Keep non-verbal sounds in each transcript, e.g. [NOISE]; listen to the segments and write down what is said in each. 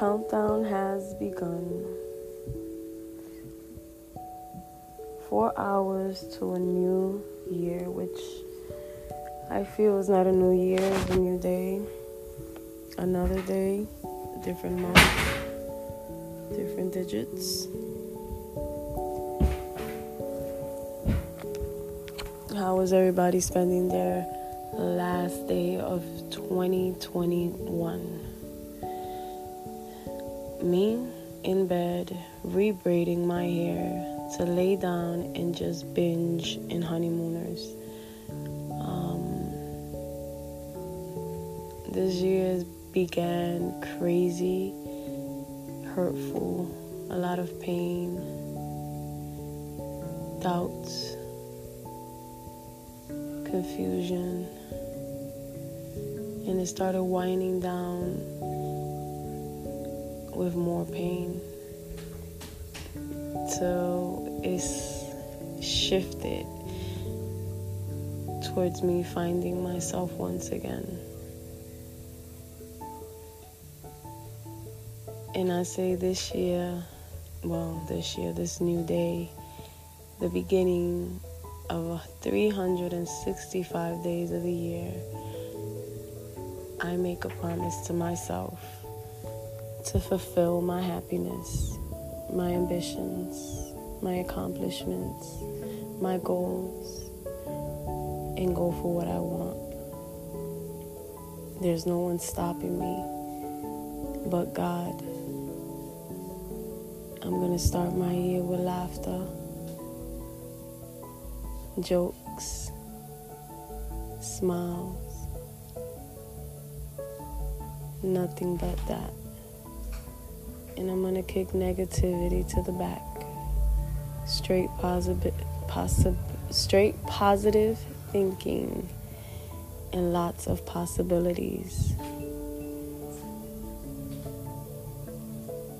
countdown has begun. Four hours to a new year, which I feel is not a new year, it's a new day. Another day, a different month, different digits. How was everybody spending their last day of 2021? Me in bed, rebraiding my hair to lay down and just binge in honeymooners. Um, this year began crazy, hurtful, a lot of pain, doubts, confusion, and it started winding down with more pain So it's shifted towards me finding myself once again. And I say this year, well, this year, this new day, the beginning of 365 days of the year, I make a promise to myself to fulfill my happiness, my ambitions, my accomplishments, my goals, and go for what I want. There's no one stopping me but God. I'm going to start my year with laughter, jokes, smiles, nothing but that and I'm gonna kick negativity to the back. Straight positive, straight positive thinking, and lots of possibilities.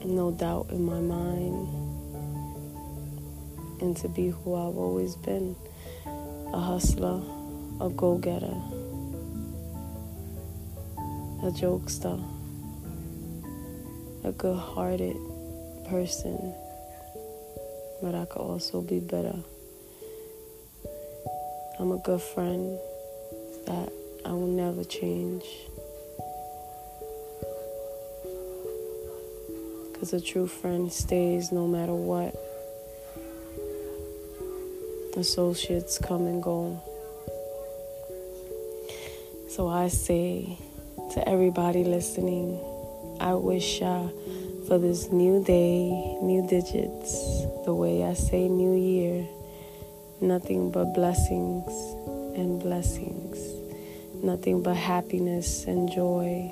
No doubt in my mind, and to be who I've always been a hustler, a go getter, a jokester a good hearted person, but I could also be better. I'm a good friend that I will never change. Because a true friend stays no matter what. Associates come and go. So I say to everybody listening, I wish uh, for this new day, new digits, the way I say new year, nothing but blessings and blessings, nothing but happiness and joy,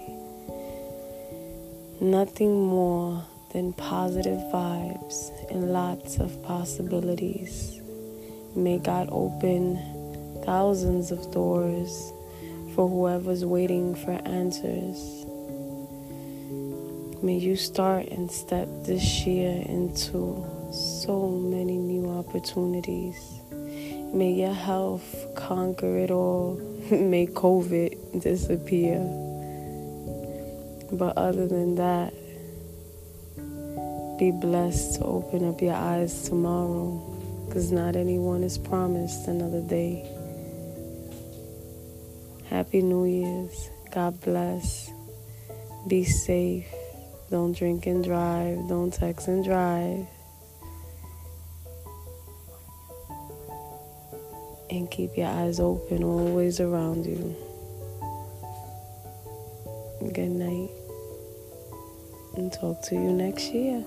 nothing more than positive vibes and lots of possibilities. May God open thousands of doors for whoever's waiting for answers. May you start and step this year into so many new opportunities. May your health conquer it all. [LAUGHS] May COVID disappear. But other than that, be blessed to open up your eyes tomorrow because not anyone is promised another day. Happy New Year's. God bless. Be safe. Don't drink and drive. Don't text and drive. And keep your eyes open always around you. Good night. And talk to you next year.